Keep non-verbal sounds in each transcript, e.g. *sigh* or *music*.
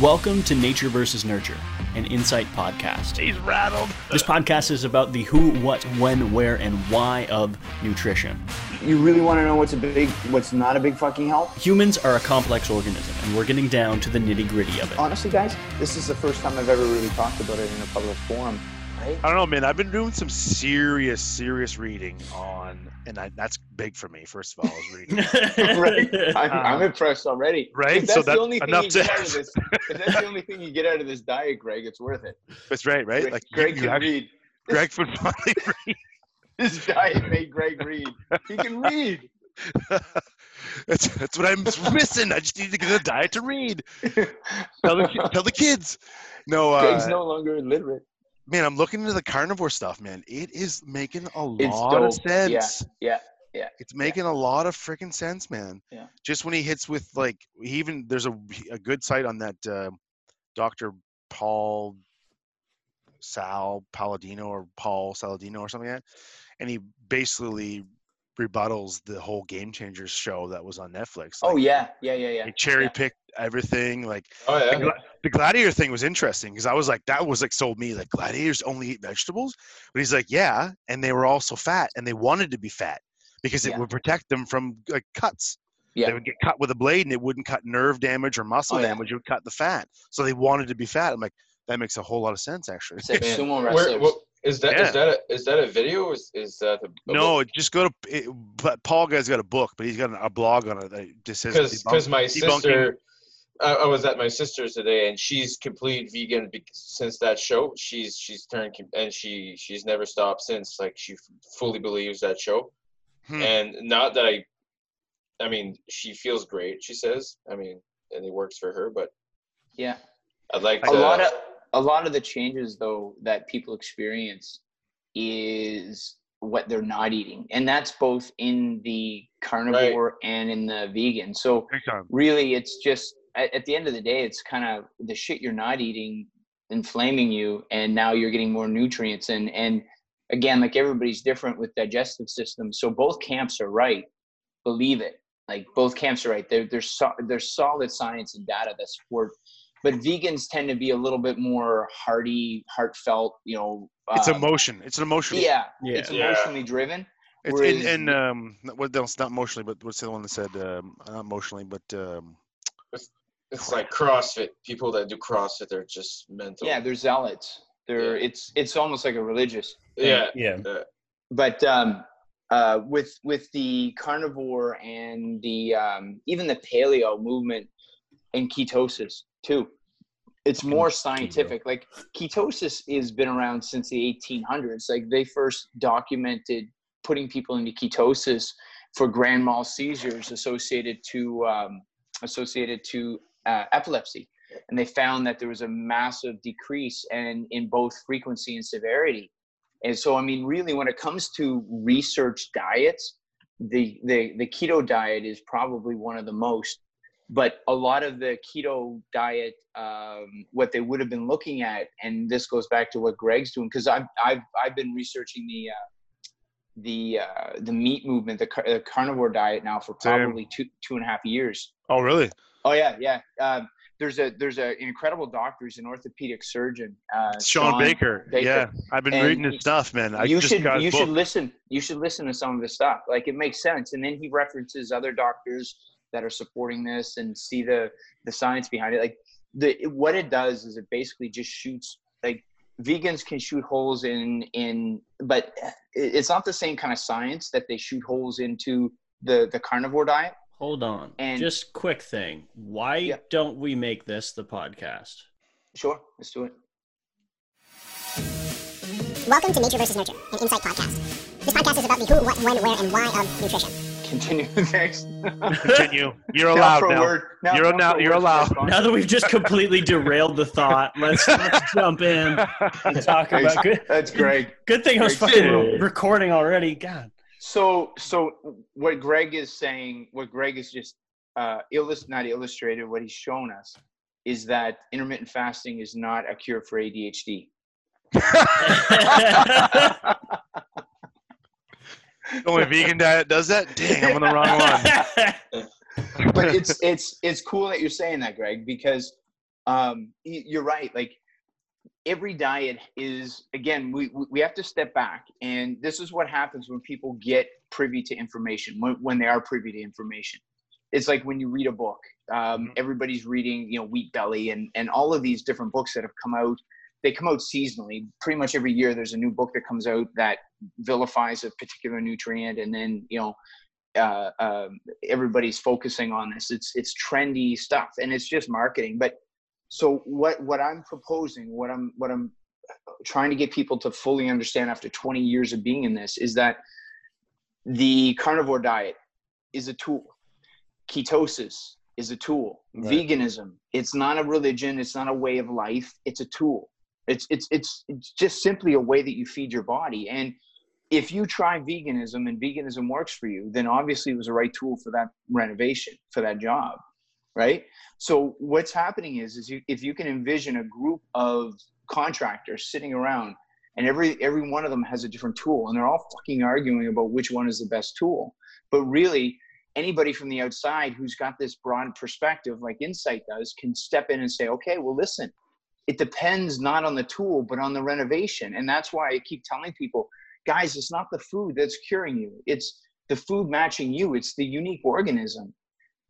Welcome to Nature versus Nurture, an insight podcast. He's rattled. This podcast is about the who, what, when, where, and why of nutrition. You really want to know what's a big, what's not a big fucking help? Humans are a complex organism, and we're getting down to the nitty gritty of it. Honestly, guys, this is the first time I've ever really talked about it in a public forum. Right? I don't know, man. I've been doing some serious, serious reading on, and I, that's big for me. First of all, is reading. *laughs* right? *laughs* I'm, I'm impressed already. Right? If that's So the that- only thing enough you get to- out of this, if that's the only thing you get out of this diet, Greg, it's worth it. That's right, right? Greg, Like Greg you can actually- read. Greg would finally *laughs* read. This diet made Greg read. He can read. that's that's what I'm missing. I just need to get a diet to read. Tell the, tell the kids. No, Greg's uh, no longer illiterate. Man, I'm looking into the carnivore stuff, man. It is making a lot of dope. Yeah. sense. Yeah. It's making a lot of freaking sense, man. Yeah. Just when he hits with like, he even there's a a good site on that uh, Dr. Paul Sal Palladino or Paul Saladino or something like that, and he basically rebuttals the whole Game Changers show that was on Netflix. Oh yeah, yeah, yeah, yeah. He cherry Yeah. picked everything. Like Oh the, yeah. Gla- the gladiator thing was interesting because I was like, that was like sold me like gladiators only eat vegetables, but he's like, yeah, and they were also fat and they wanted to be fat because it Yeah. would protect them from like cuts. They would get cut with a blade and it wouldn't cut nerve damage or muscle Oh, yeah. damage. It would cut the fat. So they wanted to be fat. I'm like, that makes a whole lot of sense actually. It's like Man, sumo where- wrestlers. what- is that is Yeah. that a, is that a video? Is is that a, a no, just go to. It, but Paul guy's got a book, but he's got a blog on it that just says because because my debunking- sister I, I was at my sister's today and she's complete vegan bec- since that show she's she's turned and she she's never stopped since like she fully believes that show Hmm. and not that i i mean she feels great she says i mean and it works for her but yeah. i'd like a to lot of a lot of the changes though that people experience is what they're not eating. And that's both in the carnivore and in the vegan. So really it's just at, at the end of the day it's kind of the shit you're not eating inflaming you and now you're getting more nutrients. And and again like everybody's different with digestive systems. So both camps are right. Believe it. Like both camps are right. There there's so, there's solid science and data that support but vegans tend to be a little bit more hearty heartfelt you know It's um, emotion. It's an emotional. yeah, Yeah. it's Yeah. emotionally driven It's Whereas in, in um what else not emotionally, but what's the one that said um not emotionally, but um it's like crossfit people that do crossfit they're just mental yeah they're zealots they're Yeah. it's it's almost like a religious thing. yeah Yeah. but um, uh, with with the carnivore and the um, even the paleo movement and ketosis too, it's more scientific. Like ketosis has been around since the 1800s. Like they first documented putting people into ketosis for grand mal seizures associated to um, associated to uh, epilepsy, and they found that there was a massive decrease and in both frequency and severity. And so, I mean, really, when it comes to research diets, the, the, the keto diet is probably one of the most. But a lot of the keto diet, um, what they would have been looking at, and this goes back to what Greg's doing, because I've, I've, I've been researching the, uh, the, uh, the meat movement, the, car- the carnivore diet now for probably two, two and a half years. oh really? Oh yeah, yeah. Um, there's a there's an incredible doctor. He's an orthopedic surgeon. Uh, Shawn, Baker. Baker. Yeah, I've been And reading his stuff, man. I you just should you should listen. You should listen to some of his stuff. Like it makes sense. And then he references other doctors that are supporting this and see the the science behind it. Like the what it does is it basically just shoots like vegans can shoot holes in in but it's not the same kind of science that they shoot holes into the the carnivore diet Hold on. And- Just quick thing. Why Yeah. don't we make this the podcast? sure let's do it Welcome to Nature versus Nurture, an insight podcast. This podcast is about the who, what, when, where, and why of nutrition. Continue *laughs* thanks Continue. You're allowed for now. word- now- You're now now- for a you're word from our allowed. Now that we've just completely derailed the thought, let's, let's *laughs* jump in and talk about good. That's great. Good thing I was fucking did. recording already. God. So, so what Greg is saying, what Greg is just uh, illust- not illustrated, what he's shown us is that intermittent fasting is not a cure for ADHD. *laughs* The only vegan diet does that. Dang, I'm on the wrong one. *laughs* But it's it's it's cool that you're saying that, Greg, because um, you're right. Like every diet is again, we we- have to step back, and this is what happens when people get privy to information when, when they are privy to information. It's like when you read a book. Um, Mhm. Everybody's reading, you know, Wheat Belly and and all of these different books that have come out. They come out seasonally. Pretty much every year, there's a new book that comes out that vilifies a particular nutrient, and then you know uh, um, everybody's focusing on this. It's it's trendy stuff, and it's just marketing. But so what what I'm proposing, what I'm what I'm trying to get people to fully understand after 20 years of being in this is that the carnivore diet is a tool. Ketosis is a tool. Right. Veganism, it's not a religion, it's not a way of life, it's a tool. It's it's it's it's just simply a way that you feed your body. And if you try veganism and veganism works for you, then obviously it was the right tool for that renovation, for that job, right? So what's happening is, is you, if you can envision a group of contractors sitting around, and every every one of them has a different tool, and they're all fucking arguing about which one is the best tool. But really, anybody from the outside who's got this broad perspective, like Insight does, can step in and say, okay, well, listen, it depends not on the tool, but on the renovation, and that's why I keep telling people guys, it's not the food that's curing you. It's the food matching you. It's the unique organism,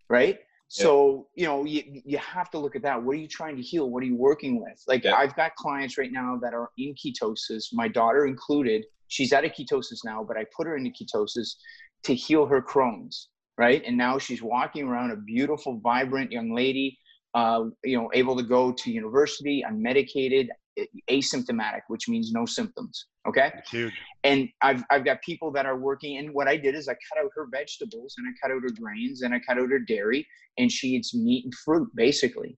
right? So, you know, you, you have to look at that. What are you trying to heal? What are you working with? Like, Yeah. I've got clients right now that are in ketosis, my daughter included. She's out of ketosis now, but I put her into ketosis to heal her Crohn's, right? And now she's walking around a beautiful, vibrant young lady, uh, you know, able to go to university, unmedicated, asymptomatic, which means no symptoms. Okay huge. and I've I've got people that are working. And what I did is I cut out her vegetables and I cut out her grains and I cut out her dairy, and she eats meat and fruit basically,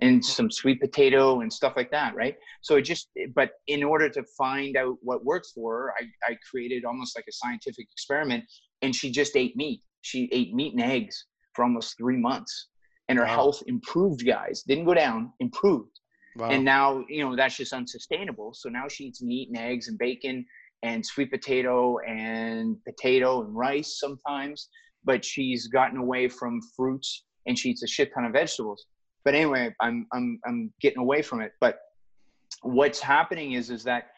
and some sweet potato and stuff like that, right? So it just, but in order to find out what works for her, I I created almost like a scientific experiment, and she just ate meat. She ate meat and eggs for almost three months, and her Wow. health improved. Guys didn't go down, improved Wow. and now you know that's just unsustainable. So now she eats meat and eggs and bacon and sweet potato and potato and rice sometimes but she's gotten away from fruits and she eats a shit ton of vegetables. But anyway i'm i'm i'm getting away from it. But what's happening is is that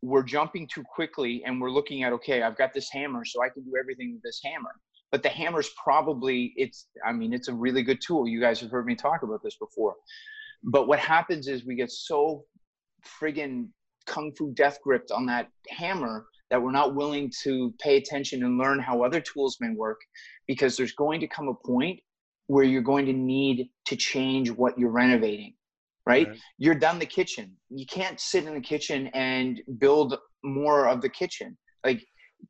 we're jumping too quickly and we're looking at okay i've got this hammer so i can do everything with this hammer. But the hammer's probably it's i mean it's a really good tool. You guys have heard me talk about this before but what happens is we get so friggin' kung fu death gripped on that hammer that we're not willing to pay attention and learn how other tools may work because there's going to come a point where you're going to need to change what you're renovating right, Right. you're done the kitchen. You can't sit in the kitchen and build more of the kitchen. Like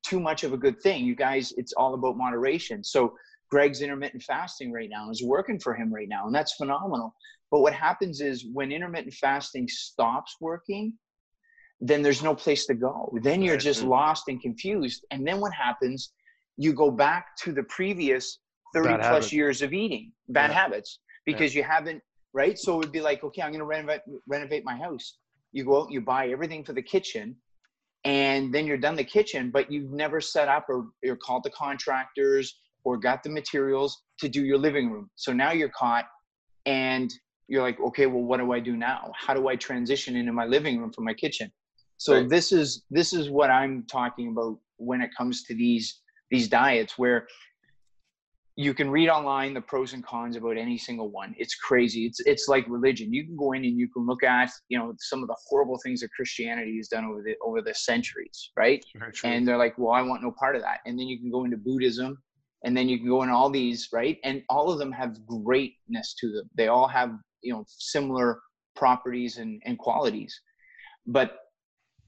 too much of a good thing. You guys it's all about moderation. So greg's intermittent fasting right now is working for him right now and that's phenomenal but what happens is when intermittent fasting stops working, then there's no place to go. Then you're just mm-hmm. lost and confused. And then what happens? You go back to the previous 30 Bad plus habits. years of eating, bad Yeah. habits, because you haven't, right? So it would be like, okay, I'm going to renovate, renovate my house. You go out, you buy everything for the kitchen, and then you're done the kitchen, but you've never set up or, or called the contractors or got the materials to do your living room. So now you're caught and you're like, okay, well, what do I do now? How do I transition into my living room from my kitchen? So Right. this is this is what I'm talking about when it comes to these these diets where you can read online the pros and cons about any single one. It's crazy. It's it's like religion. You can go in and you can look at you know some of the horrible things that Christianity has done over the over the centuries, right? And they're like well i want no part of that and then you can go into buddhism and then you can go into all these right and all of them have greatness to them they all have you know similar properties and, and qualities but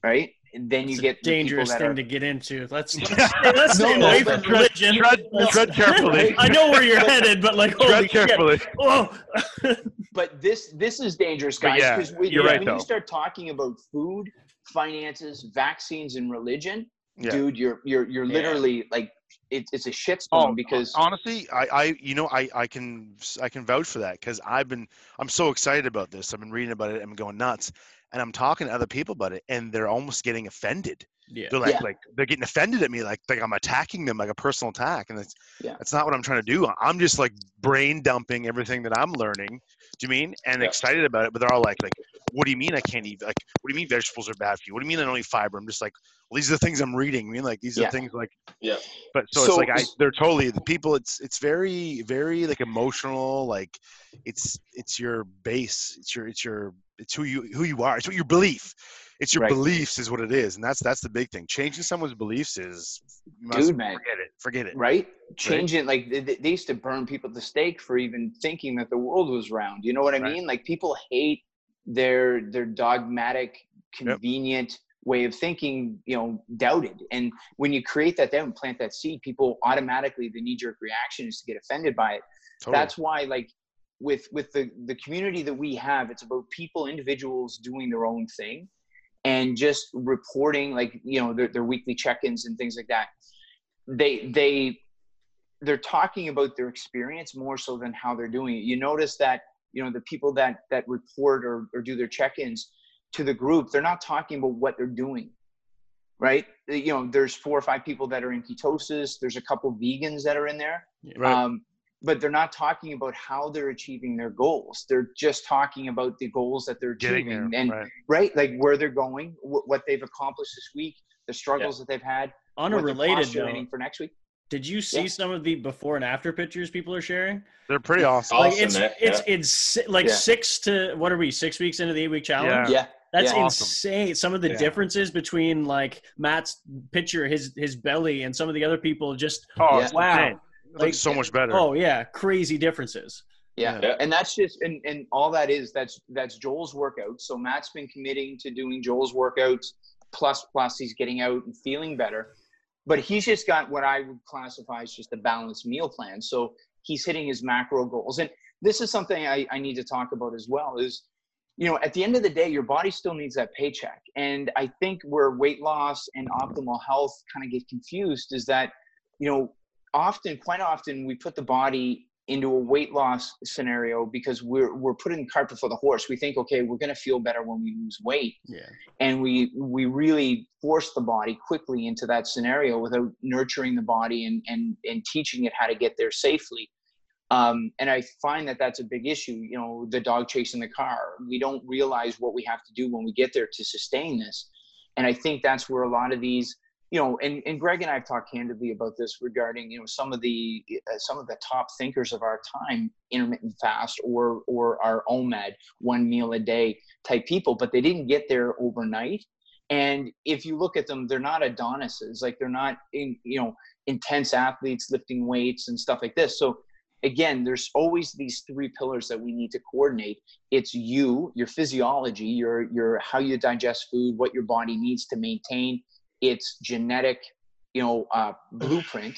right and then you It's a get the dangerous thing are- to get into. Let's *laughs* let's stay, let's stay away but from tread- religion. tread- Let's- tread carefully. I know where you're headed, but like, holy Tread shit! carefully. Whoa! *laughs* but this this is dangerous But guys yeah, because when, you're right, when though. you start talking about food finances vaccines and religion Yeah. dude you're you're you're Yeah. literally like it's it's a shitstorm Oh, because honestly, I, I, you know, I, I can, I can vouch for that because I've been, I'm so excited about this. I've been reading about it. I'm going nuts, and I'm talking to other people about it, and they're almost getting offended Yeah. They're like Yeah. like they're getting offended at me, like like I'm attacking them like a personal attack, and that's Yeah. that's not what I'm trying to do. I'm just like brain dumping everything that I'm learning. Do you mean and Yeah. excited about it? But they're all like like, what do you mean I can't eat? Like, what do you mean vegetables are bad for you? What do you mean I don't eat fiber? I'm just like, well, these are the things I'm reading. I mean, like these are Yeah. things like Yeah. But so, So- it's like I they're totally the people. It's it's very very like emotional. Like it's it's your base. It's your it's your it's who you who you are. It's what your belief. It's your Right. beliefs is what it is, and that's that's the big thing. Changing someone's beliefs is must Dude, man. forget it. Forget it. right? Change it like they, they used to burn people at the stake for even thinking that the world was round. You know what I Right. mean? Like people hate their their dogmatic, convenient way of thinking. You know, doubted. And when you create that doubt and plant that seed, people automatically the knee jerk reaction is to get offended by it. Totally. That's why like with with the the community that we have, it's about people, individuals doing their own thing and just reporting like you know their, their weekly check-ins and things like that they they they're talking about their experience more so than how they're doing it you notice that you know the people that that report or, or do their check-ins to the group they're not talking about what they're doing right you know there's four or five people that are in ketosis there's a couple vegans that are in there right. um, but they're not talking about how they're achieving their goals they're just talking about the goals that they're Getting achieving there. and right. right like where they're going wh- what they've accomplished this week the struggles that they've had On a what they're related note, for next week did you see Yeah. some of the before and after pictures people are sharing? They're pretty awesome. Like Awesome, eh? it's man. it's it's like Yeah. six to what are we six weeks into the eight week challenge? yeah That's Yeah. Awesome. insane. Some of the Yeah. differences between like Matt's picture, his his belly, and some of the other people just oh, Yeah. wow. insane. It looks so much better. Oh yeah, crazy differences. yeah. Yeah. and that's just and, and all that is that's that's joel's workout so matt's been committing to doing joel's workouts plus plus he's getting out and feeling better but he's just got what i would classify as just a balanced meal plan. So he's hitting his macro goals. And this is something i, I need to talk about as well is you know at the end of the day your body still needs that paycheck. And i think where weight loss and optimal health kind of get confused is that you know often quite often we put the body into a weight loss scenario because we're we're putting the cart before the horse. We think, okay, we're going to feel better when we lose weight, Yeah. and we we really force the body quickly into that scenario without nurturing the body and and and teaching it how to get there safely. Um, and I find that that's a big issue. You know, the dog chasing the car. We don't realize what we have to do when we get there to sustain this. And I think that's where a lot of these you know, and, and Greg and I have talked candidly about this regarding, you know, some of the uh, some of the top thinkers of our time, intermittent fast or or our OMAD, one meal a day type people, but they didn't get there overnight. And if you look at them, they're not Adonises, like they're not in, you know, intense athletes lifting weights and stuff like this. So again, there's always these three pillars that we need to coordinate. It's you, your physiology, your your how you digest food, what your body needs to maintain its genetic you know uh, blueprint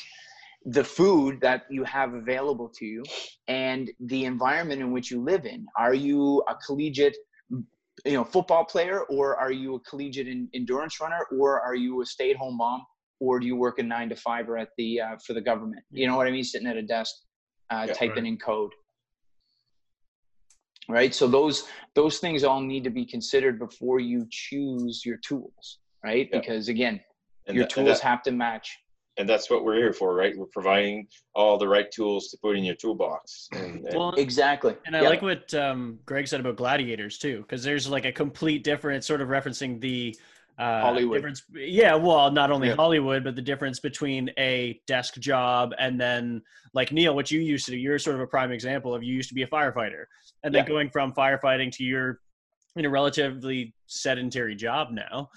the food that you have available to you and the environment in which you live in. Are you a collegiate you know football player or are you a collegiate in, endurance runner or are you a stay-at-home mom or do you work a nine to five or at the uh, for the government? You know what i mean? Sitting at a desk uh, Yeah, typing right. in code. Right? So those those things all need to be considered before you choose your tools right Yeah. because again And, your tha- and tools that- have to match and that's what we're here for, right? We're providing all the right tools to put in your toolbox. And, and Well, exactly and I Yep. like what um, Greg said about gladiators too, because there's like a complete difference, sort of referencing the uh, Hollywood. difference. Yeah, well, not only Yeah. Hollywood, but the difference between a desk job and then like Neil, what you used to do. You're sort of a prime example of you used to be a firefighter, and then Yeah. going from firefighting to your in a relatively sedentary job now.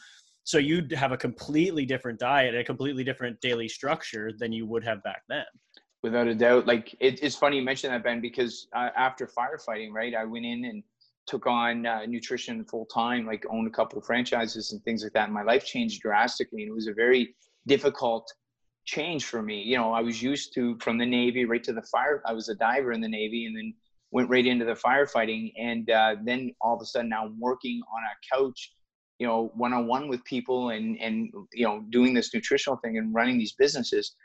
So you'd have a completely different diet, a completely different daily structure than you would have back then. without a doubt like it, it's funny you mention that ben because uh, after firefighting right i went in and took on uh, nutrition full time like owned a couple of franchises and things like that and my life changed drastically and it was a very difficult change for me you know i was used to from the navy right to the fire i was a diver in the navy and then went right into the firefighting and uh, then all of a sudden now i'm working on a couch you know one-on-one with people and and you know doing this nutritional thing and running these businesses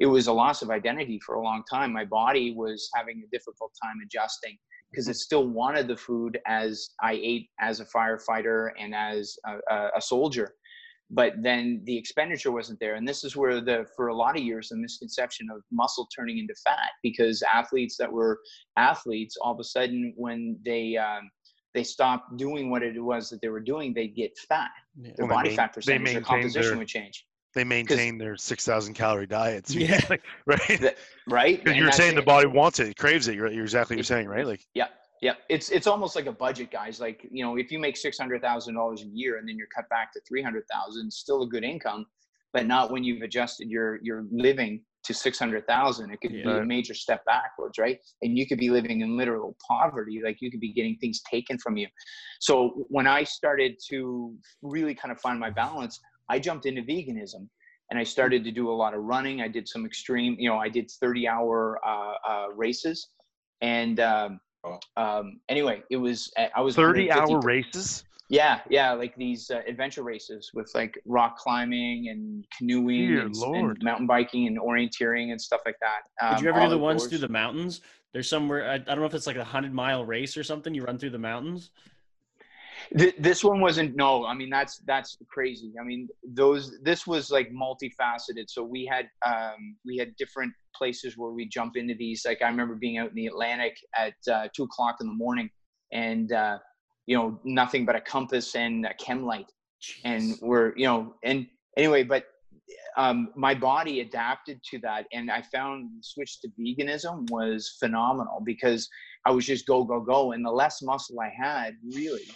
it was a loss of identity for a long time. My body was having a difficult time adjusting because it still wanted the food as i ate as a firefighter and as a, a, a soldier. But then the expenditure wasn't there. And this is where the for a lot of years the misconception of muscle turning into fat because athletes that were athletes all of a sudden when they um, they stopped doing what it was that they were doing they'd get fat Yeah. their Well, body main- fat percentage their composition their- would change They maintain their six thousand calorie diets. Yeah. Like, *laughs* right. That- right you're saying the body wants it, it craves it. You're, you're exactly what you're saying, right? Like Yeah, yeah. It's it's almost like a budget, guys. Like you know, if you make six hundred thousand dollars a year and then you're cut back to three hundred thousand, still a good income, but not when you've adjusted your your living to six hundred thousand. It could be a major step backwards, right? And you could be living in literal poverty. Like you could be getting things taken from you. So when I started to really kind of find my balance, I jumped into veganism. And I started to do a lot of running. I did some extreme, you know, I did 30 hour uh, uh, races. And um, Oh. um, anyway, it was I was 30 hour races. Yeah, yeah, like these uh, adventure races with like rock climbing and canoeing and, and mountain biking and orienteering and stuff like that. Um, Did you ever do the ones outdoors. through the mountains? There's somewhere I, I don't know if it's like a hundred mile race or something. You run through the mountains. Th- this one wasn't no i mean that's that's crazy i mean those this was like multifaceted so we had um we had different places where we jump into these like i remember being out in the atlantic at uh, two o'clock in the morning and uh you know nothing but a compass and a chem light. And we're you know and anyway but um my body adapted to that and i found the switch to veganism was phenomenal because i was just go go go and the less muscle i had really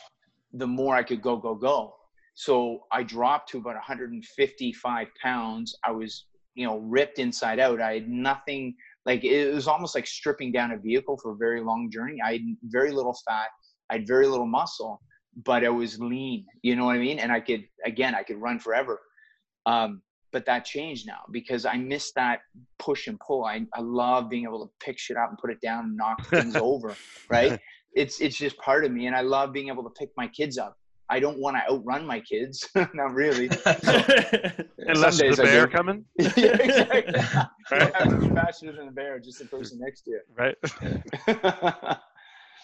the more i could go go go. So i dropped to about 155 pounds. I was you know ripped inside out. I had nothing like it was almost like stripping down a vehicle for a very long journey. I had very little fat i had very little muscle but i was lean you know what i mean and i could again i could run forever um, but that changed now because I miss that push and pull. I, I love being able to pick shit up and put it down and knock *laughs* things over, right? *laughs* It's it's just part of me, and I love being able to pick my kids up. I don't want to outrun my kids, *laughs* not really. Unless Some there's days bear do. coming, yeah, exactly. I have to be faster than the bear, just the person next to right?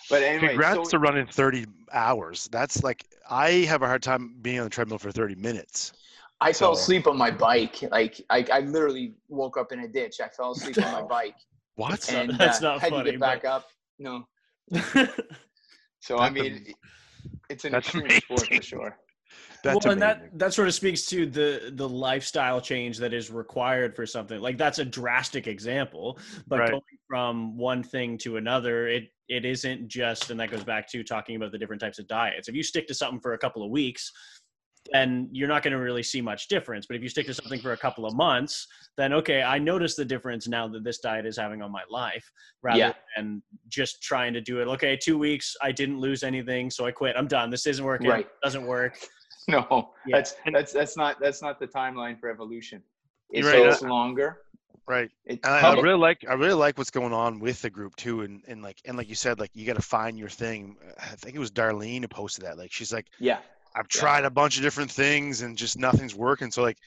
You. but anyway, Congrats so, to running 30 hours. That's like I have a hard time being on the treadmill for 30 minutes. I fell asleep on my bike. Like I, I literally woke up in a ditch. I fell asleep on my *laughs* bike. What? and that's uh, not had funny, to get back but- up. No, *laughs* so I mean, it's an that's extreme sport for sure. That's well, and that that sort of speaks to the the lifestyle change that is required for something like that's a drastic example. But Right. going from one thing to another, it it isn't just, and that goes back to talking about the different types of diets. If you stick to something for a couple of weeks, then you're not going to really see much difference. But if you stick to something for a couple of months, then okay, I notice the difference now that this diet is having on my life, rather Yeah. than just trying to do it. Okay, two weeks, I didn't lose anything, so I quit. I'm done. This isn't working. Right. Doesn't work. *laughs* No, Yeah. that's that's that's not that's not the timeline for evolution. It's, right. longer. right. It, I, I really like I really like what's going on with the group too, and, and like and like you said, like you got to find your thing. I think it was Darlene who posted that. Like she's like, yeah, I've Yeah. tried a bunch of different things and just nothing's working. So like,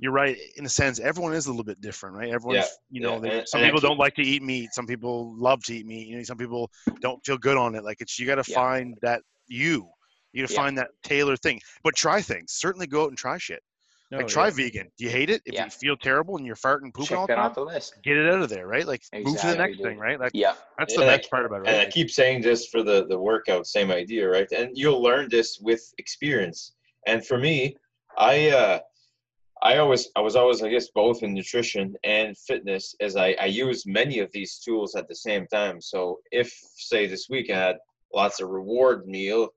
you're right in a sense. Everyone is a little bit different, right? Everyone's you know, yeah, they, and- some and people don't like to eat meat. Some people love to eat meat. You know, some people don't feel good on it. Like it's you got to Yeah. find that you. You got to Yeah. find that tailored thing. But try things. Certainly go out and try shit. No, like try yeah. vegan. Do you hate it? If Yeah. you feel terrible and you're farting pooping check all the that time, off the list. get it out of there, right? Like move to the next dude. thing, right? Like Yeah, that's the And I- part about it. And I keep saying this for the the workout, same idea, right? And you'll learn this with experience. And for me, I uh, I always I was always I guess both in nutrition and fitness as I I use many of these tools at the same time. So if say this week I had lots of reward meal,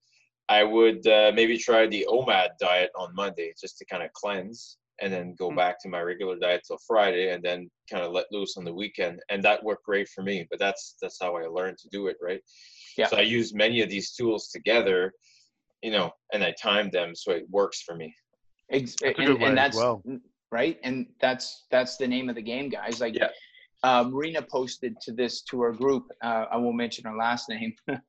I would uh, maybe try the OMAD diet on Monday just to kind of cleanse and then go Hmm. back to my regular diet till Friday and then kind of let loose on the weekend. And that worked great for me. But that's that's how I learned to do it, right? Yeah. So I use many of these tools together, you know, and I time them so it works for me. Ex- That's and, and that's well. right, and that's that's the name of the game, guys. Like, Yeah. uh, Marina posted to this to our group. Uh, I won't mention her last name *laughs* because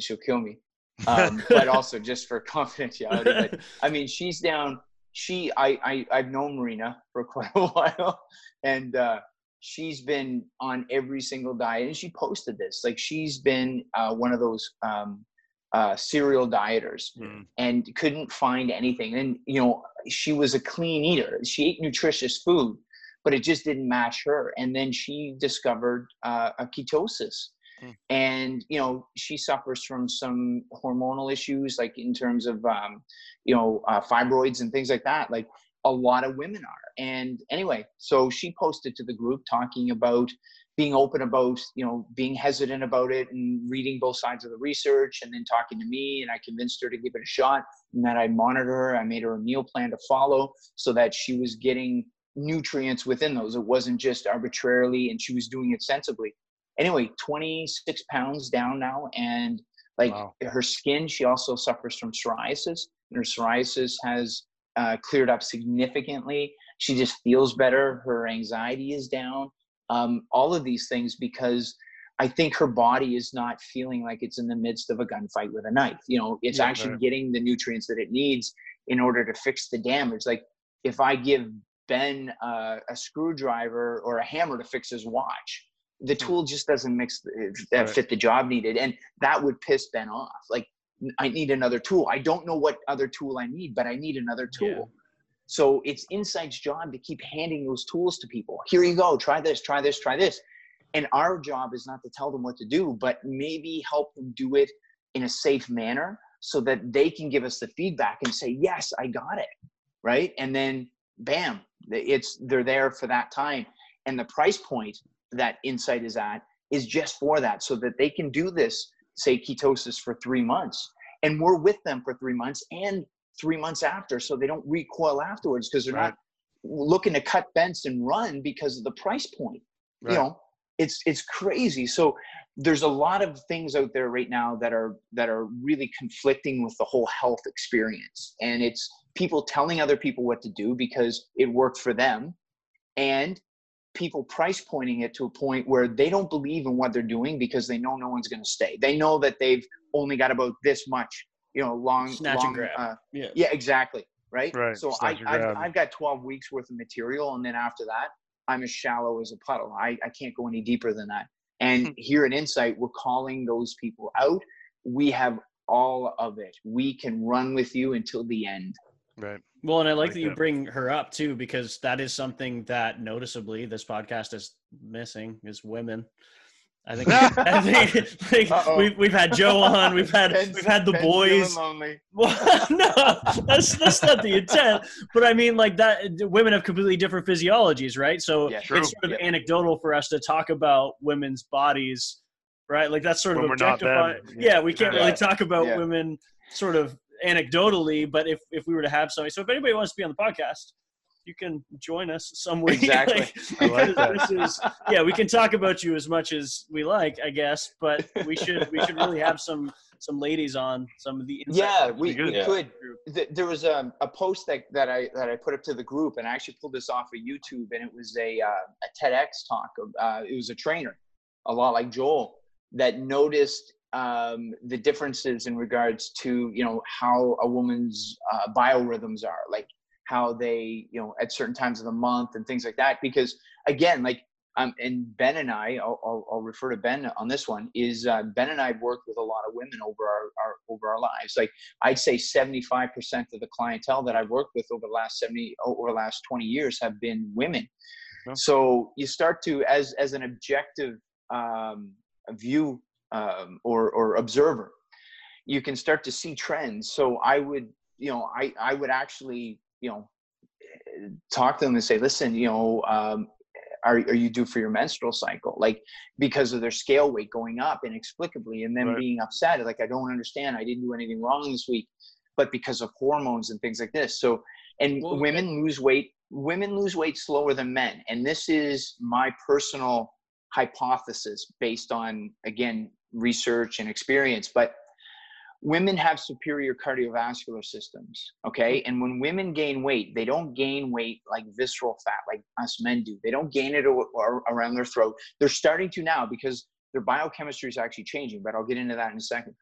she'll kill me. Um, *laughs* but also just for *laughs* confidentiality. But *laughs* I mean, she's down. She, I, I, I've known Marina for quite a while, and uh, she's been on every single diet. And she posted this. Like, she's been uh, one of those um, uh, serial dieters Mm. and couldn't find anything. And you know, she was a clean eater. She ate nutritious food, but it just didn't match her. And then she discovered uh, a ketosis. Hmm. And you know she suffers from some hormonal issues, like in terms of um, you know uh, fibroids and things like that. Like a lot of women are. And anyway, so she posted to the group talking about being open about you know being hesitant about it and reading both sides of the research and then talking to me and i convinced her to give it a shot and that i monitor her i made her a meal plan to follow so that she was getting nutrients within those it wasn't just arbitrarily and she was doing it sensibly anyway 26 pounds down now and like Wow. her skin she also suffers from psoriasis and her psoriasis has uh, cleared up significantly she just feels better her anxiety is down um, all of these things because I think her body is not feeling like it's in the midst of a gunfight with a knife. You know, it's Yeah, actually right. getting the nutrients that it needs in order to fix the damage. Like if I give Ben uh, a screwdriver or a hammer to fix his watch, the tool just doesn't mix uh, fit the job needed, and that would piss Ben off. Like I need another tool. I don't know what other tool I need, but I need another tool. Yeah. So it's Insight's job to keep handing those tools to people. Here you go. Try this, try this, try this. And our job is not to tell them what to do, but maybe help them do it in a safe manner so that they can give us the feedback and say, yes, I got it. Right. And then bam, it's they're there for that time. And the price point that Insight is at is just for that, so that they can do this, say ketosis for three months. And we're with them for three months and three months after so they don't recoil afterwards because they're Right. not looking to cut bents and run because of the price point Right. you know it's it's crazy so there's a lot of things out there right now that are that are really conflicting with the whole health experience and it's people telling other people what to do because it worked for them and people price pointing it to a point where they don't believe in what they're doing because they know no one's going to stay they know that they've only got about this much you know long Snatch and grab. uh, Yeah. yeah, exactly. Right. Right, So I, snatch and I've. I've got 12 weeks worth of material, and then after that, I'm as shallow as a puddle. I, I can't go any deeper than that. And here at Insight, we're calling those people out. We have all of it. We can run with you until the end. Right. Well, and I like Like that you that. bring her up too, because that is something that noticeably this podcast is missing is women. I think, *laughs* I think like, we've we've had Joe on, we've had Ben's- we've had the Ben's boys. Well, *laughs* no, that's that's not the intent. But I mean, like that, women have completely different physiologies, right? So Yeah, it's sort of Yeah. anecdotal for us to talk about women's bodies, right? Like that's sort When of we're not them. objectifying. Yeah, we can't really talk about Yeah. women sort of anecdotally, but if if we were to have somebody, so if anybody wants to be on the podcast, you can join us some week. *laughs* Exactly. I like that. this is yeah, we can talk about you as much as we like, I guess, but we should we should really have some some ladies on some of the Yeah, we, we Yeah. could. There was a, a post that, that I that I put up to the group, and I actually pulled this off of YouTube, and it was a uh, a TEDx talk. Of, uh, it was a trainer, a lot like Joel, that noticed um, the differences in regards to you know how a woman's uh, biorhythms are, like how they you know at certain times of the month and things like that. Because again, like um, and Ben and I, I'll, I'll, I'll refer to Ben on this one. Is uh, Ben and I have worked with a lot of women over our, our over our lives. Like I'd say, seventy five percent of the clientele that I've worked with over the last seventy over the last twenty years have been women. Yeah. So you start to, as as an objective um, view um, or or observer, you can start to see trends. So I would, you know, I I would actually, you know, talk to them and say, listen, you know, um, are, are you due for your menstrual cycle? Like because of their scale weight going up inexplicably and then Right. being upset. Like, I don't understand. I didn't do anything wrong this week, but because of hormones and things like this. So, and Well, women lose weight, women lose weight slower than men. And this is my personal hypothesis based on, again, research and experience. But women have superior cardiovascular systems okay mm-hmm. and when women gain weight they don't gain weight like visceral fat like us men do they don't gain it or around their throat they're starting to now because their biochemistry is actually changing but i'll get into that in a second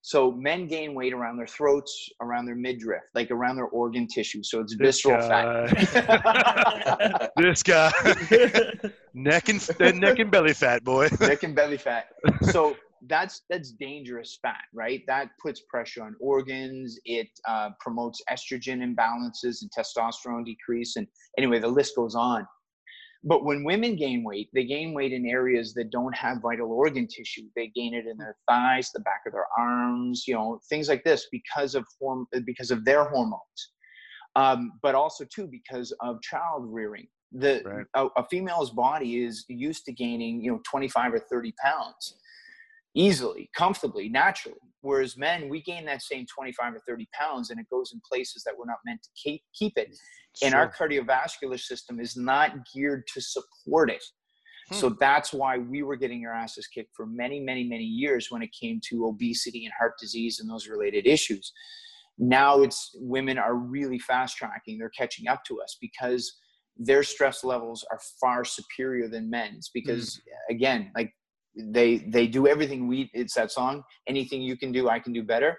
so men gain weight around their throats around their midriff like around their organ tissue so it's This visceral guy. fat *laughs* this guy, *laughs* neck and neck and belly fat boy. neck and belly fat. So that's that's dangerous fat, right? That puts pressure on organs. It uh, promotes estrogen imbalances and testosterone decrease, and anyway, the list goes on. But when women gain weight, they gain weight in areas that don't have vital organ tissue. They gain it in their thighs, the back of their arms, you know, things like this because of horm- because of their hormones. Um, but also too because of child rearing. The Right. a, a female's body is used to gaining, you know, 25 or 30 pounds easily, comfortably, naturally. Whereas men, we gain that same 25 or 30 pounds and it goes in places that we're not meant to keep, keep it and our cardiovascular system is not geared to support it. Hmm. So that's why we were getting our asses kicked for many, many, many years when it came to obesity and heart disease and those related issues. Now it's women are really fast tracking, they're catching up to us because their stress levels are far superior than men's because hmm. again, like they they do everything we it's that song, anything you can do, I can do better.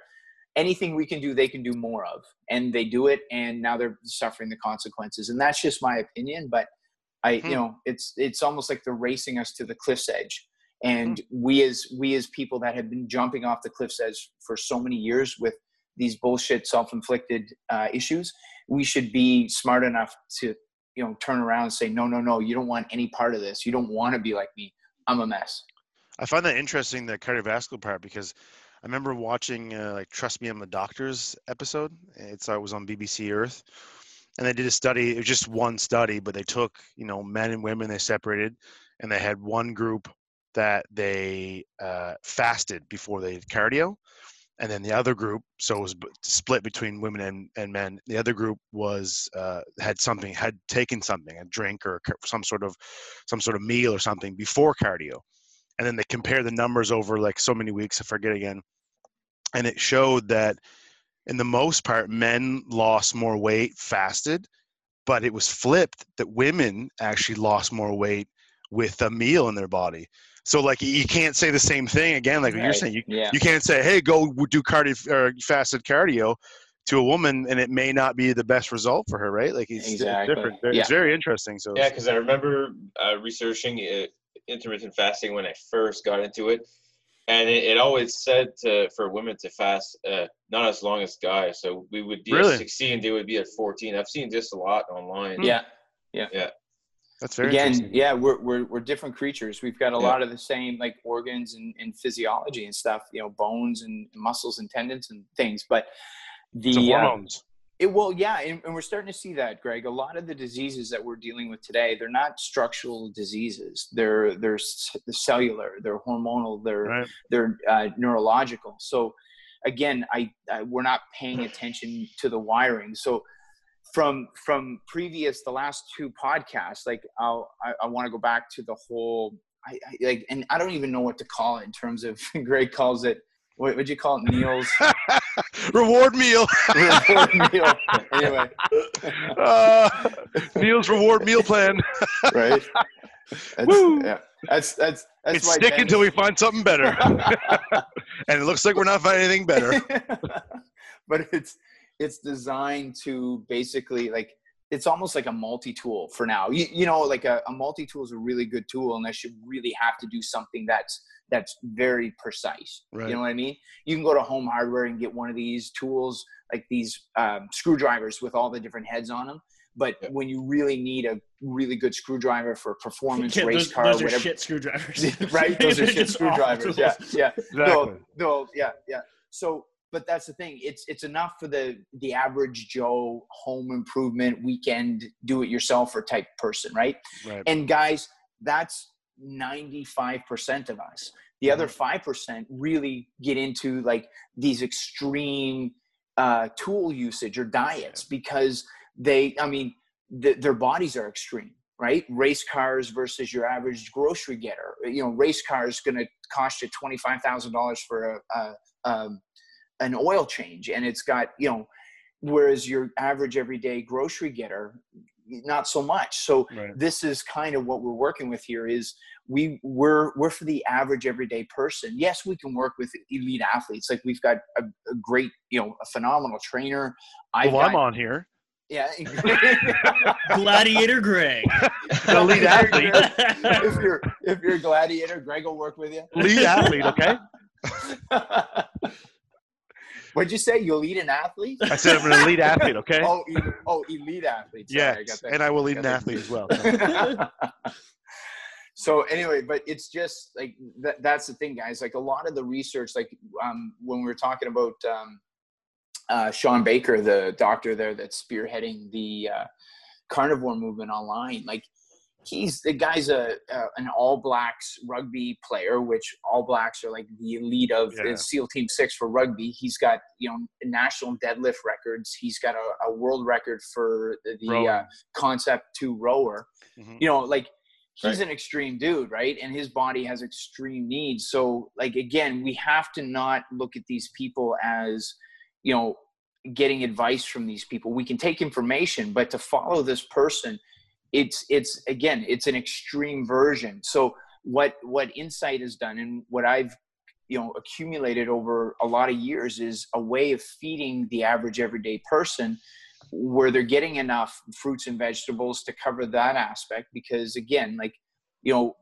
Anything we can do they can do more of. And they do it and now they're suffering the consequences. And that's just my opinion but i Hmm. you know it's it's almost like they're racing us to the cliff's edge. And we as we as people that have been jumping off the cliff's edge for so many years with these bullshit self-inflicted uh, issues we should be smart enough to you know turn around and say no no no you don't want any part of this. You don't want to be like me. I'm a mess I find that interesting, the cardiovascular part, because I remember watching uh, like "Trust Me, I'm a Doctor's" episode. It's uh, it was on BBC Earth, and they did a study. It was just one study, but they took you know men and women, they separated, and they had one group that they uh, fasted before they did cardio, and then the other group, so it was split between women and, and men. The other group was uh, had something, had taken something, a drink or some sort of some sort of meal or something before cardio and then they compare the numbers over like so many weeks i forget again. And it showed that in the most part men lost more weight fasted but it was flipped that women actually lost more weight with a meal in their body. So like you can't say the same thing again like what you're saying. You, yeah. you can't say hey go do cardio or fasted cardio to a woman and it may not be the best result for her right? Like it's Exactly. different. Yeah. it's very interesting so Yeah, because I remember uh, researching uh, intermittent fasting when I first got into it, and it, it always said to, for women to fast uh, not as long as guys. So we would be Really? at 16, they would be at 14. I've seen this a lot online. yeah yeah, yeah. that's very again yeah we're, we're we're different creatures we've got a Yeah. lot of the same like organs and, and physiology and stuff you know bones and muscles and tendons and things but the so uh, hormones it well yeah and, and we're starting to see that greg. A lot of the diseases that we're dealing with today they're not structural diseases. They're they're cellular they're hormonal they're right. they're uh, neurological. So again, I, I we're not paying attention to the wiring. So from from previous the last two podcasts, like I'll, I I want to go back to the whole I, I like and I don't even know what to call it in terms of *laughs* Greg calls it what would you call it Neil's *laughs* *laughs* reward meal. reward *laughs* meal. Anyway, uh, Neil's reward meal plan. *laughs* right? That's, Woo! yeah, that's that's that's it's why stick Ben- until we find something better. and it looks like we're not finding anything better. but it's it's designed to basically like it's almost like a multi-tool for now you, you know like a, a multi-tool is a really good tool unless you really have to do something that's that's very precise Right. you know what i mean you can go to home hardware and get one of these tools like these um, screwdrivers with all the different heads on them but Yeah. when you really need a really good screwdriver for performance Yeah, race those, car those are whatever shit screwdrivers. *laughs* *laughs* right those are shit screwdrivers yeah yeah *laughs* Exactly. no, no, yeah, yeah. So, but that's the thing. It's it's enough for the the average Joe home improvement weekend do it yourselfer type person, right? Right. And guys, that's ninety five percent of us. The other five percent really get into like these extreme uh, tool usage or diets because they, I mean, th- their bodies are extreme right? Race cars versus your average grocery getter. You know, race cars going to cost you twenty five thousand dollars for a, a um, an oil change, and it's got you know, whereas your average everyday grocery getter, not so much. So Right. this is kind of what we're working with here. Is we we're we're for the average everyday person. Yes, we can work with elite athletes. Like we've got a, a great, you know, a phenomenal trainer. I've well, I'm on here. Yeah. *laughs* Gladiator Greg. The lead athlete. *laughs* if you're if you're a gladiator, Greg will work with you. Lead athlete, okay? *laughs* What'd you say? You'll lead an athlete? I said I'm an elite athlete, *laughs* okay? Oh, e- oh, elite athlete. I yes, and I will lead an athlete as well. *laughs* so anyway, but it's just like that, that's the thing, guys. Like a lot of the research, like um, when we were talking about um, uh, Shawn Baker, the doctor there that's spearheading the uh, carnivore movement online, like he's the guy's a, a an All Blacks rugby player, which All Blacks are like the elite of Yeah. the SEAL Team Six for rugby. He's got you know national deadlift records. He's got a, a world record for the, the uh, concept two rower. Mhm. You know, like he's Right. an extreme dude, right? And his body has extreme needs. So, like again, we have to not look at these people as, you know, getting advice from these people. We can take information, but to follow this person, it's it's again, it's an extreme version. So what what Insight has done and what I've you know accumulated over a lot of years is a way of feeding the average everyday person where they're getting enough fruits and vegetables to cover that aspect because again like you know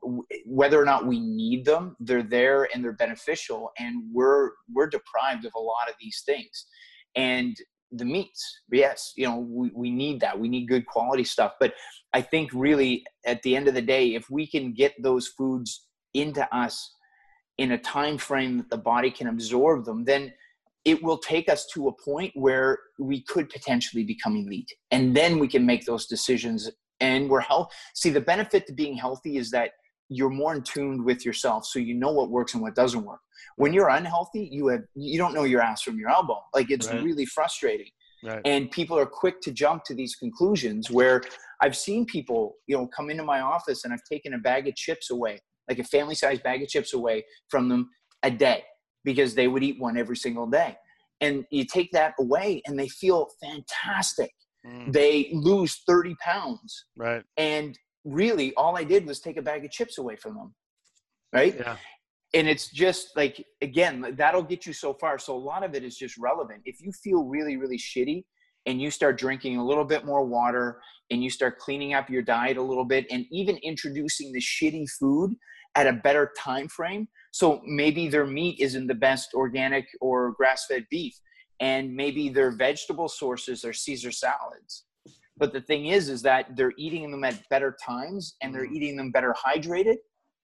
whether or not we need them they're there and they're beneficial and we're we're deprived of a lot of these things and the meats. Yes you know we, we need that. We need good quality stuff. But i think really at the end of the day if we can get those foods into us in a time frame that the body can absorb them then it will take us to a point where we could potentially become elite. And then we can make those decisions and we're health see the benefit to being healthy is that you're more in tune with yourself so you know what works and what doesn't work. When you're unhealthy you have you don't know your ass from your elbow. Like it's Right. really frustrating. Right. and people are quick to jump to these conclusions where i've seen people you know come into my office and i've taken a bag of chips away like a family size bag of chips away from them a day because they would eat one every single day. And you take that away and they feel fantastic. Mm, they lose 30 pounds. Right. and really all i did was take a bag of chips away from them right? Yeah. and it's just like again that'll get you so far. So a lot of it is just relevant. If you feel really really shitty and you start drinking a little bit more water and you start cleaning up your diet a little bit and even introducing the shitty food at a better time frame so maybe their meat isn't the best organic or grass-fed beef and maybe their vegetable sources are caesar salads but the thing is is that they're eating them at better times and they're Mhm. eating them better hydrated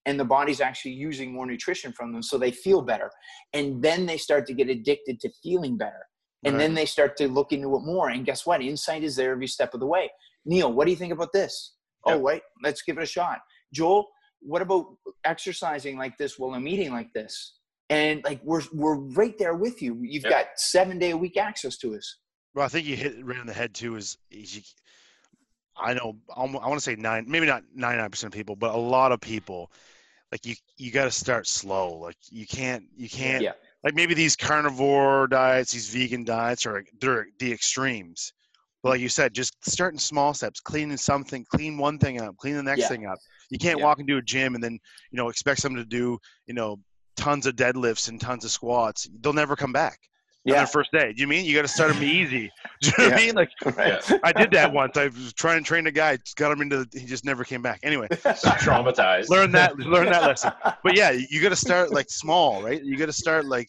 and the body's actually using more nutrition from them so they feel better. And then they start to get addicted to feeling better. And then they start to look into it more. And guess what? Insight is there every step of the way. Neil what do you think about this? Oh Yep. wait let's give it a shot. Joel what about exercising like this while i'm eating like this? And like we're we're right there with you. You've Yep. got seven day a week access to us Well, I think you hit it right on the head too. Is, is you, I know I want to say nine, maybe not ninety nine percent of people, but a lot of people, like you, you got to start slow. Like you can't, you can't. Yeah. Like maybe these carnivore diets, these vegan diets are they're the extremes. But like you said, just starting small steps, cleaning something, clean one thing up, clean the next Yeah. thing up. You can't Yeah. walk into a gym and then you know expect someone to do you know tons of deadlifts and tons of squats. They'll never come back on their first day. Do you mean you got to start them *laughs* easy? *laughs* Do you know what I mean? Like *laughs* right I did that once. I was trying to train a guy, got him into. The, he just never came back. Anyway, Traumatized. learn that. Learn that lesson. But yeah, you got to start like small, right? You got to start like,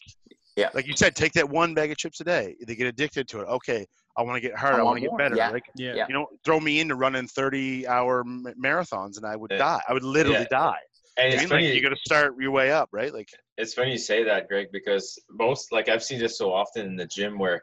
Yeah. like you said, take that one bag of chips a day. They get addicted to it. Okay, I want to get hard. I I, want want to get better. Yeah. Like Yeah. Yeah. you know, throw me into running thirty-hour marathons, and I would Yeah. die. I would literally Yeah. die. and I it's mean, like you got to start your way up, right? Like it's funny you say that, Greg, because most like I've seen this so often in the gym where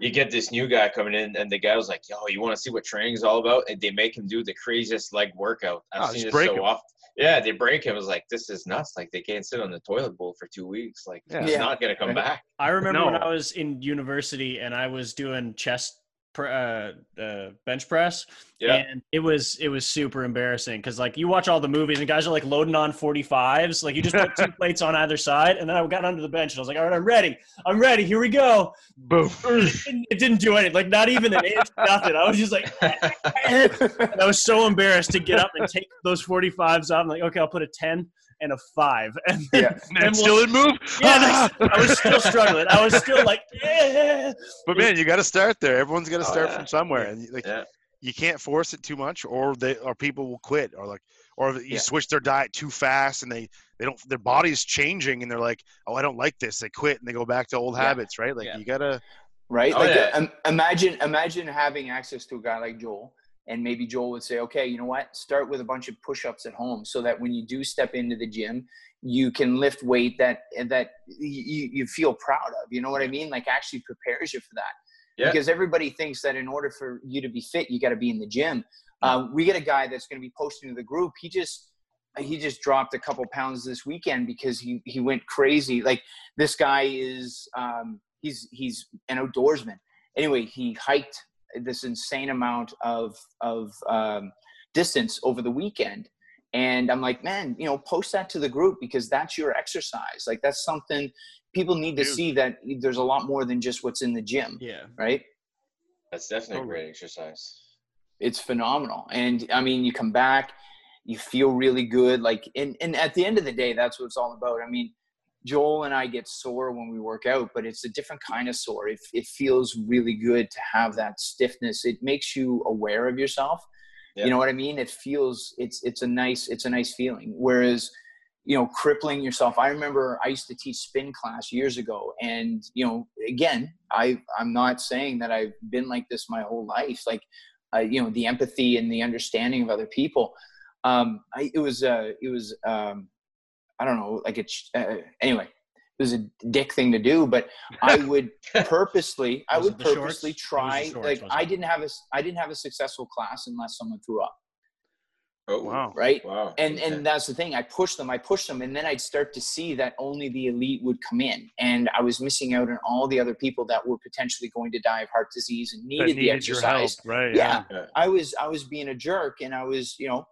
you get this new guy coming in and the guy was like, "Yo, you want to see what training's all about?" And they make him do the craziest leg workout. I've Oh, seen this so him. often. Yeah, they break him. It's like this is nuts. Like they can't sit on the toilet bowl for two weeks. Like Yeah. he's Yeah. not gonna come back. I remember when I was in university and I was doing chest pr- uh, uh, bench press, Yeah. and it was it was super embarrassing because like you watch all the movies and guys are like loading on 45s, like you just put two *laughs* plates on either side, and then I got under the bench and I was like, all right, I'm ready, I'm ready, here we go. boom. *laughs* It didn't, it didn't do anything, like not even an inch, *laughs* nothing. I was just like, and I was so embarrassed to get up and take those 45s off. I'm like, okay, I'll put a 10. And a five. *laughs* And Yeah. *laughs* And And it still didn't move. yeah, *laughs* I was still struggling. I was still like, eh. but man, you got to start there. Everyone's got to Oh, start yeah. from somewhere, and like Yeah. you can't force it too much, or they or people will quit, or like or you Yeah. switch their diet too fast, and they they don't their body's changing, and they're like, oh, I don't like this. They quit and they go back to old Yeah. habits, right? Like Yeah. you gotta. right? Oh, like yeah. um, imagine imagine having access to a guy like Joel, and maybe Joel would say, okay, you know what? Start with a bunch of push-ups at home, so that when you do step into the gym, you can lift weight that that you, you feel proud of. You know what I mean? Like actually prepares you for that. Yeah. Because everybody thinks that in order for you to be fit, you got to be in the gym. Um, we get a guy that's going to be posting to the group. He just he just dropped a couple pounds this weekend because he he went crazy. Like this guy is um, he's he's an outdoorsman. Anyway, he hiked this insane amount of of um, distance over the weekend, and I'm like, man, you know, post that to the group because that's your exercise. Like that's something people need to Huge. see that there's a lot more than just what's in the gym, Yeah. right? That's definitely a great exercise. it's phenomenal and i mean you come back you feel really good like and, and at the end of the day that's what it's all about i mean joel and i get sore when we work out but it's a different kind of sore. It, it feels really good to have that stiffness. It makes you aware of yourself. Yeah. you know what i mean? It feels it's it's a nice it's a nice feeling. Whereas you know crippling yourself i remember i used to teach spin class years ago and you know again i i'm not saying that i've been like this my whole life. Like uh, you know the empathy and the understanding of other people. Um I, it was uh it was um i don't know like it's uh, anyway it was a dick thing to do but i *laughs* would purposely i would it the shorts? purposely It was the try shorts, like i didn't have a s- i didn't have a successful class unless someone threw up Oh, Wow. right Wow. and and that's the thing i pushed them i pushed them and then i'd start to see that only the elite would come in and i was missing out on all the other people that were potentially going to die of heart disease and That needed, the needed your help, exercise right? yeah, Yeah. i was i was being a jerk and i was you know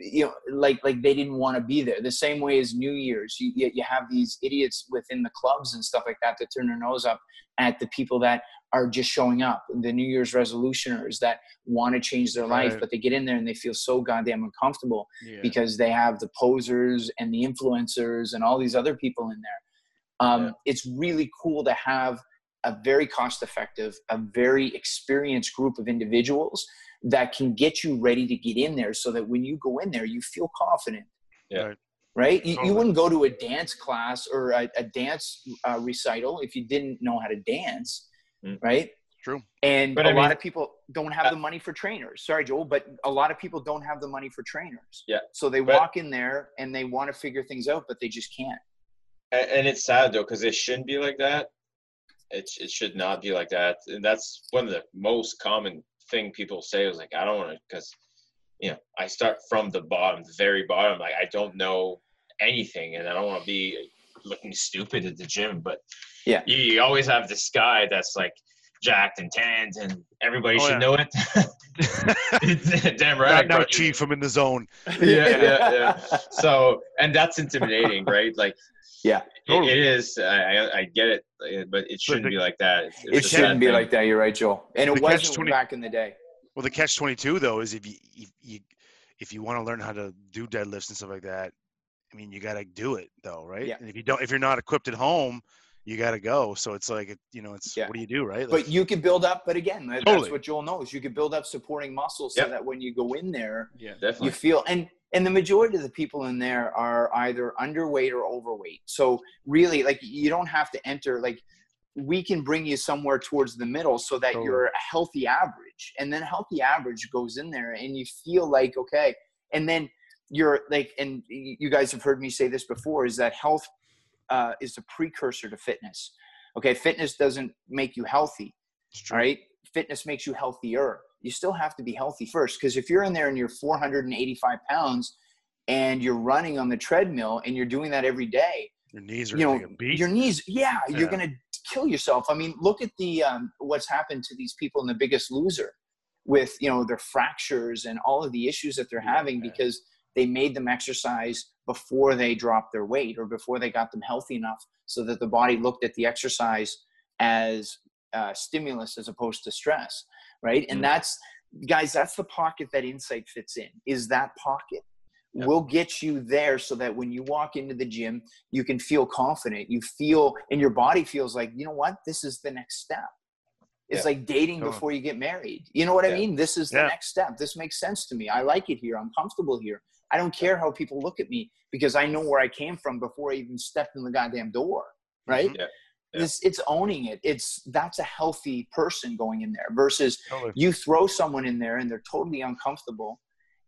you know like like they didn't want to be there the same way as new year's you, you you have these idiots within the clubs and stuff like that that turn their nose up at the people that are just showing up the new year's resolutioners that want to change their life Right. but they get in there and they feel so goddamn uncomfortable Yeah. because they have the posers and the influencers and all these other people in there. Um, Yeah. It's really cool to have a very cost effective, a very experienced group of individuals that can get you ready to get in there so that when you go in there, you feel confident. Yeah. Right. Right? You, you wouldn't go to a dance class or a, a dance uh, recital if you didn't know how to dance. Mm. Right? True. And But a I lot of people don't have Uh, the money for trainers. Sorry, Joel, but a lot of people don't have the money for trainers. Yeah, So they but- walk in there and they want to figure things out, but they just can't. and, and it's sad though because it shouldn't be like that it, it should not be like that and that's one of the most common thing people say is like i don't want to because you know i start from the bottom the very bottom like i don't know anything and i don't want to be looking stupid at the gym but Yeah. you, you always have this guy that's like jacked and tanned and everybody Oh, should yeah. know it *laughs* *laughs* damn right now, now, but- Chief, I'm in the zone. *laughs* yeah, yeah, yeah. So, and that's intimidating, right? Like, Yeah. it- Totally. it is. I, I, I get it, uh, but it shouldn't the- be like that. It's, It shouldn't be like that. You're right, Joel. And it wasn't catch-20 back in the day. Well, the catch twenty two though is if you, if you if you want to learn how to do deadlifts and stuff like that, I mean, you got to do it though, right? Yeah. And if you don't, if you're not equipped at home, you got to go. So it's like, you know, it's Yeah. what do you do, right? Like, But you could build up, but again, that- Totally. that's what Joel knows. You could build up supporting muscles so Yep. that when you go in there, yeah. Definitely. you feel and and the majority of the people in there are either underweight or overweight. So really like you don't have to enter like we can bring you somewhere towards the middle so that Totally. you're a healthy average. And then healthy average goes in there and you feel like okay and then you're like and you guys have heard me say this before is that health uh, is a precursor to fitness. Okay fitness doesn't make you healthy right? Fitness makes you healthier you still have to be healthy first because if you're in there and you're 485 pounds and you're running on the treadmill and you're doing that every day Your knees are you know like a beast. your knees yeah, you're gonna kill yourself i mean look at the um, what's happened to these people in the biggest loser with you know their fractures and all of the issues that they're having Yeah. because they made them exercise before they dropped their weight or before they got them healthy enough so that the body looked at the exercise as uh, stimulus as opposed to stress right and Mm. that's guys that's the pocket that insight fits in is that pocket Yeah. will get you there so that when you walk into the gym, you can feel confident. You feel, and your body feels like, you know what, this is the next step. It's Yeah. like dating before you get married. You know what I mean? This is the Yeah. next step. This makes sense to me. I like it here. I'm comfortable here. I don't care how people look at me because I know where I came from before I even stepped in the goddamn door. Right? Yeah. Yeah. It's, it's owning it. It's that's a healthy person going in there versus Totally. you throw someone in there and they're totally uncomfortable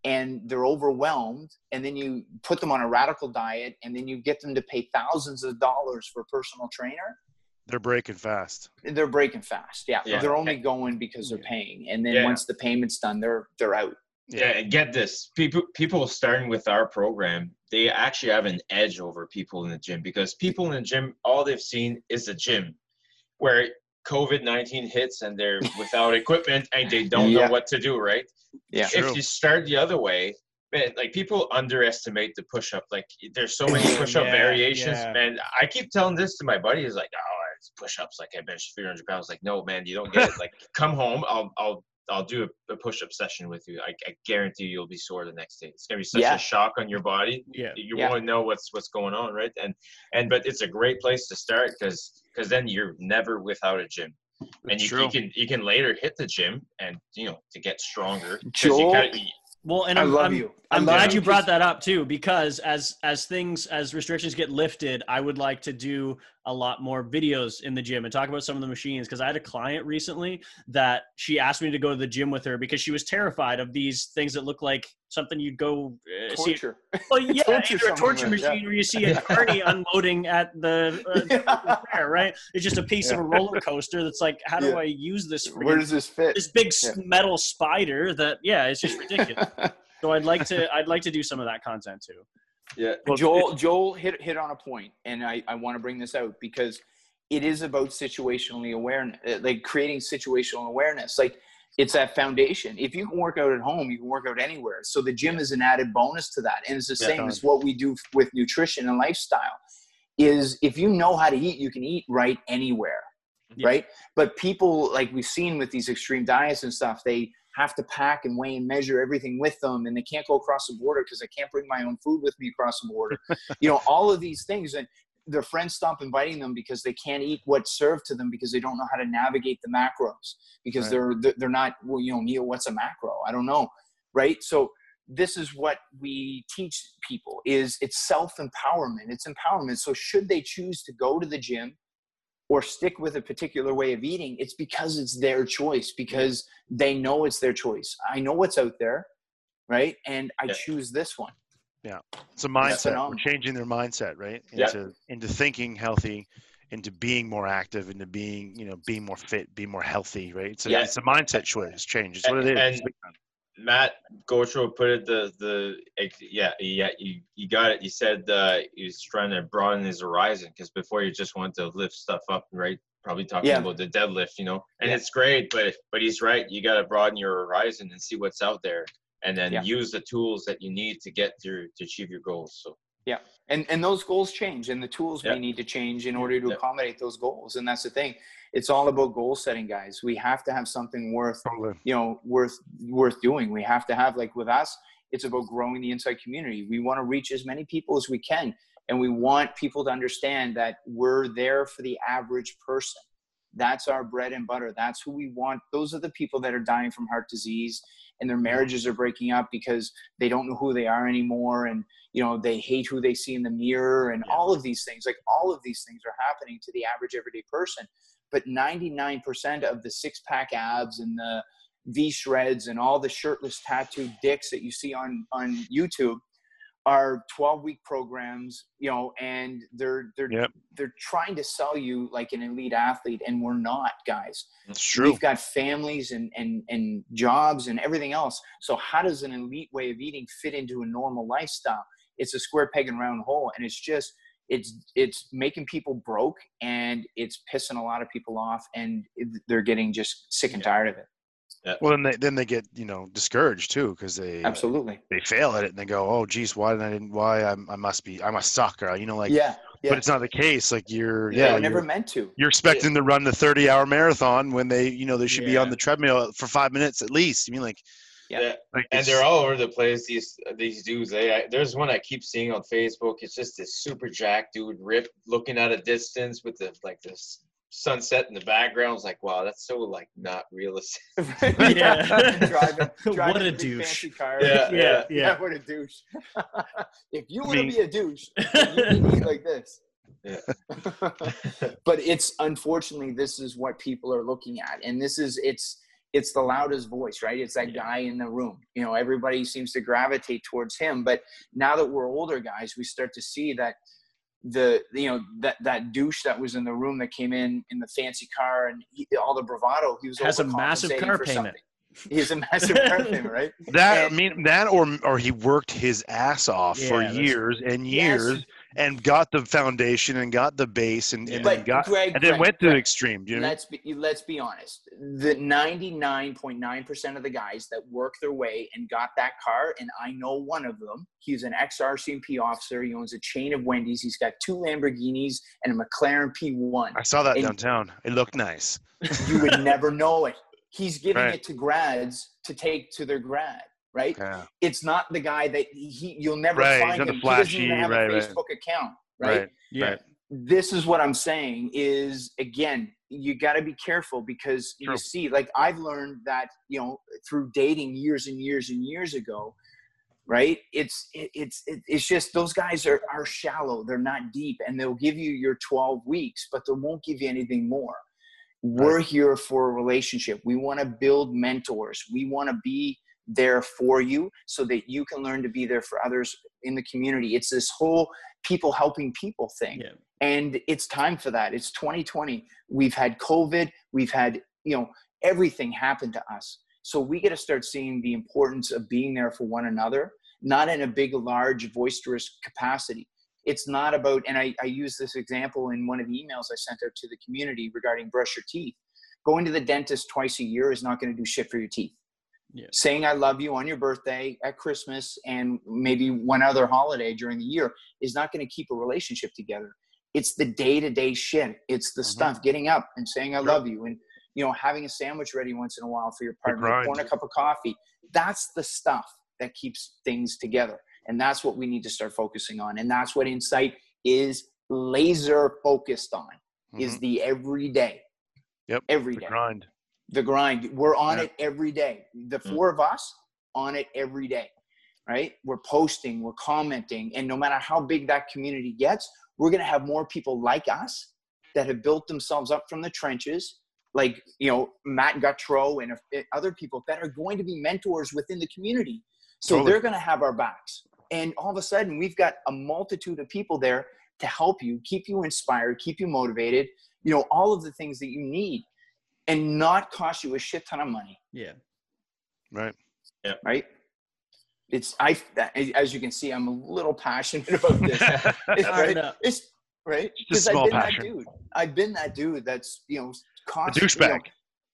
and they're overwhelmed and then you put them on a radical diet and then you get them to pay thousands of dollars for a personal trainer They're breaking fast. they're breaking fast yeah, Yeah. they're only going because they're paying and then Yeah. once the payment's done they're they're out Yeah, get this. People people starting with our program, they actually have an edge over people in the gym because people in the gym, all they've seen is the gym, where COVID nineteen hits and they're *laughs* without equipment and they don't Yeah. know what to do. Right? Yeah. True. If you start the other way, man, like people underestimate the push up. Like there's so *clears throat* many push up Yeah, variations, yeah. and I keep telling this to my buddy. He's like, "Oh, it's push ups. Like I bench 300 pounds." Like, no, man, you don't get it. Like, come home. I'll I'll I'll do a, a push up session with you. I, I guarantee you'll be sore the next day. It's gonna be such Yeah. a shock on your body. Yeah. You Yeah. won't know what's what's going on, right? And and but it's a great place to start because because then you're never without a gym. And you, you can you can later hit the gym and you know to get stronger. Joel, you kinda, Well, and i I'm, love I'm, you I I'm glad you brought that up too, because as as things as restrictions get lifted, I would like to do a lot more videos in the gym and talk about some of the machines. Because I had a client recently that she asked me to go to the gym with her because she was terrified of these things that look like something you'd go uh, see. torture Well, yeah, *laughs* torture either a torture yeah. machine or you see a carny unloading at the uh, *laughs* fair, right? It's just a piece of a roller coaster that's like, how do Yeah. I use this? where does this fit this big Yeah. metal spider that yeah, it's just ridiculous. *laughs* so I'd like to I'd like to do some of that content too. Yeah. Well, Joel Joel hit hit on a point, and I, I want to bring this out because it is about situationally awareness, uh, like creating situational awareness. Like it's that foundation. If you can work out at home, you can work out anywhere. So the gym is an added bonus to that, and it's the Yeah. same as what we do with nutrition and lifestyle. Is if you know how to eat, you can eat right anywhere, Yeah. right? But people like we've seen with these extreme diets and stuff, they have to pack and weigh and measure everything with them and they can't go across the border because I can't bring my own food with me across the border. *laughs* you know, all of these things and their friends stop inviting them because they can't eat what's served to them because they don't know how to navigate the macros because Right. they're they're not well, you know, Neil, what's a macro? I don't know. Right? So this is what we teach people is it's self-empowerment. It's empowerment. So should they choose to go to the gym or stick with a particular way of eating, it's because it's their choice, because they know it's their choice. I know what's out there, right? And I Yeah. choose this one. Yeah. It's a mindset. We're changing their mindset, right? Yeah. Into into thinking healthy, into being more active, into being you know being more fit, being more healthy, right? It's a, Yeah. it's a mindset choice change. It's what it is. And- It's big time. Matt Gautreau put it the the yeah yeah you you got it. You said uh, he was trying to broaden his horizon because before you just want to lift stuff up, right? Probably talking Yeah. about the deadlift, you know, and Yeah. it's great, but but he's right. You got to broaden your horizon and see what's out there, and then Yeah. use the tools that you need to get to to achieve your goals. So yeah, and and those goals change and the tools we need to change in order to accommodate those goals and that's the thing it's all about goal setting guys. We have to have something worth Totally. you know worth worth doing. We have to have like with us it's about growing the Insight community. We want to reach as many people as we can and we want people to understand that we're there for the average person. That's our bread and butter. That's who we want. Those are the people that are dying from heart disease and their marriages are breaking up because they don't know who they are anymore and you know they hate who they see in the mirror and Yeah. all of these things like all of these things are happening to the average everyday person but 99% of the six pack abs and the v shreds and all the shirtless tattooed dicks that you see on on youtube are 12 week programs you know and they're they're Yep. they're trying to sell you like an elite athlete and we're not guys It's true. We've got families and, and, and jobs and everything else. So how does an elite way of eating fit into a normal lifestyle? It's a square peg and round hole. And it's just, it's, it's making people broke and it's pissing a lot of people off and they're getting just sick and Yeah. tired of it. Well, then they then they get you know discouraged too because they Absolutely. they fail at it and they go, oh, geez, why didn't I didn't why I, I must be i'm a sucker you know like. yeah. Yeah. But it's not the case. Like you're yeah, yeah, I never you're, meant to. you're expecting to run the 30 hour marathon when they you know they should be on the treadmill for five minutes at least. I mean like Yeah. Like, and they're all over the place. These these dudes. They I, there's one I keep seeing on Facebook. It's just this super jack dude, ripped, looking at a distance with the like this sunset in the background. It's like, wow, that's so like not realistic. *laughs* *laughs* Yeah. driving, *laughs* What driving a douche. Fancy car. Yeah, yeah, yeah, yeah. what a douche. if you I want to be a douche, you need to eat like this. Yeah. but it's unfortunately this is what people are looking at, and this is it's it's the loudest voice, right? It's that guy in the room. You know, everybody seems to gravitate towards him. But now that we're older guys, we start to see that the you know that that douche that was in the room that came in in the fancy car and he, all the bravado he was Has a massive overcompensating car payment. something. He has a massive car *laughs* payment, right? That I mean that or or he worked his ass off for Yeah, that's- years and Yes. And got the foundation and got the base and, and But got Greg, and then Greg, went to the extreme. You know? let's be let's be honest. The ninety nine point nine percent of the guys that work their way and got that car, and I know one of them. He's an ex RCMP officer. He owns a chain of Wendy's. He's got two Lamborghinis and a McLaren P one. I saw that and- downtown. It looked nice. You would *laughs* never know it. He's giving Right. it to grads to take to their grad. Right? Yeah. It's not the guy that he you'll never Right, find not the him. he doesn't even have right, a right. Facebook account. Right? Right. yeah. Right. this is what I'm saying is again, you got to be careful because True. you see, like I've learned that you know through dating years and years and years ago, right? It's it, it's it, it's just those guys are are shallow, they're not deep, and they'll give you your 12 weeks, but they won't give you anything more. We're here for a relationship. We want to build mentors. We want to be there for you so that you can learn to be there for others in the community. It's this whole people helping people thing. Yeah. and it's time for that. It's 2020 we've had covid. We've had you know everything happened to us. So we got to start seeing the importance of being there for one another not in a big large boisterous capacity. It's not about and I, I use this example in one of the emails i sent out to the community regarding brush your teeth. Going to the dentist twice a year is not going to do shit for your teeth Yeah. saying i love you on your birthday at christmas and maybe one other holiday during the year is not going to keep a relationship together it's the day-to-day shit it's the Mhm. stuff getting up and saying i Yep. love you and you know having a sandwich ready once in a while for your partner pouring a cup of coffee that's the stuff that keeps things together and that's what we need to start focusing on and that's what insight is laser focused on is Mhm. the everyday Yep, every the day grind. The grind. We're on Yeah. it every day. The Mm. four of us on it every day, right? We're posting, we're commenting, and no matter how big that community gets, we're going to have more people like us that have built themselves up from the trenches, like you know Matt Gautreau and uh, other people that are going to be mentors within the community. So Totally. they're going to have our backs, and all of a sudden we've got a multitude of people there to help you, keep you inspired, keep you motivated. You know all of the things that you need and not cost you a shit ton of money, Yeah. Right. Yeah. Right? It's I as you can see, I'm a little passionate *laughs* about this. *laughs* It's, right? It's right Just a because I've been passion. that dude. I've been that dude that's you know A cost you know, douchebag.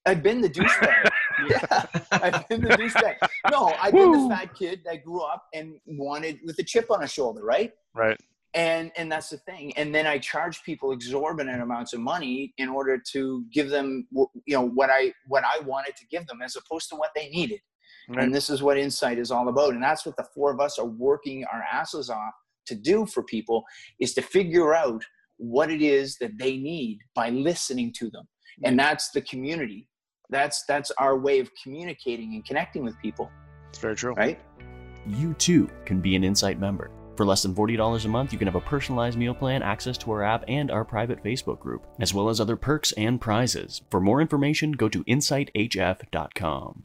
I've been the douchebag. *laughs* yeah, I've been the douchebag. No, I've been Woo. the fat kid that grew up and wanted with a chip on his shoulder, right? Right. And and that's the thing and then i charge people exorbitant amounts of money in order to give them wh- you know what i what i wanted to give them as opposed to what they needed Right. and this is what insight is all about and that's what the four of us are working our asses off to do for people is to figure out what it is that they need by listening to them hmm. and that's the community that's that's our way of communicating and connecting with people It's very true. right You too can be an Insight member. For less than $40 a month, you can have a personalized meal plan, access to our app, and our private Facebook group, as well as other perks and prizes. For more information, go to insighthf.com.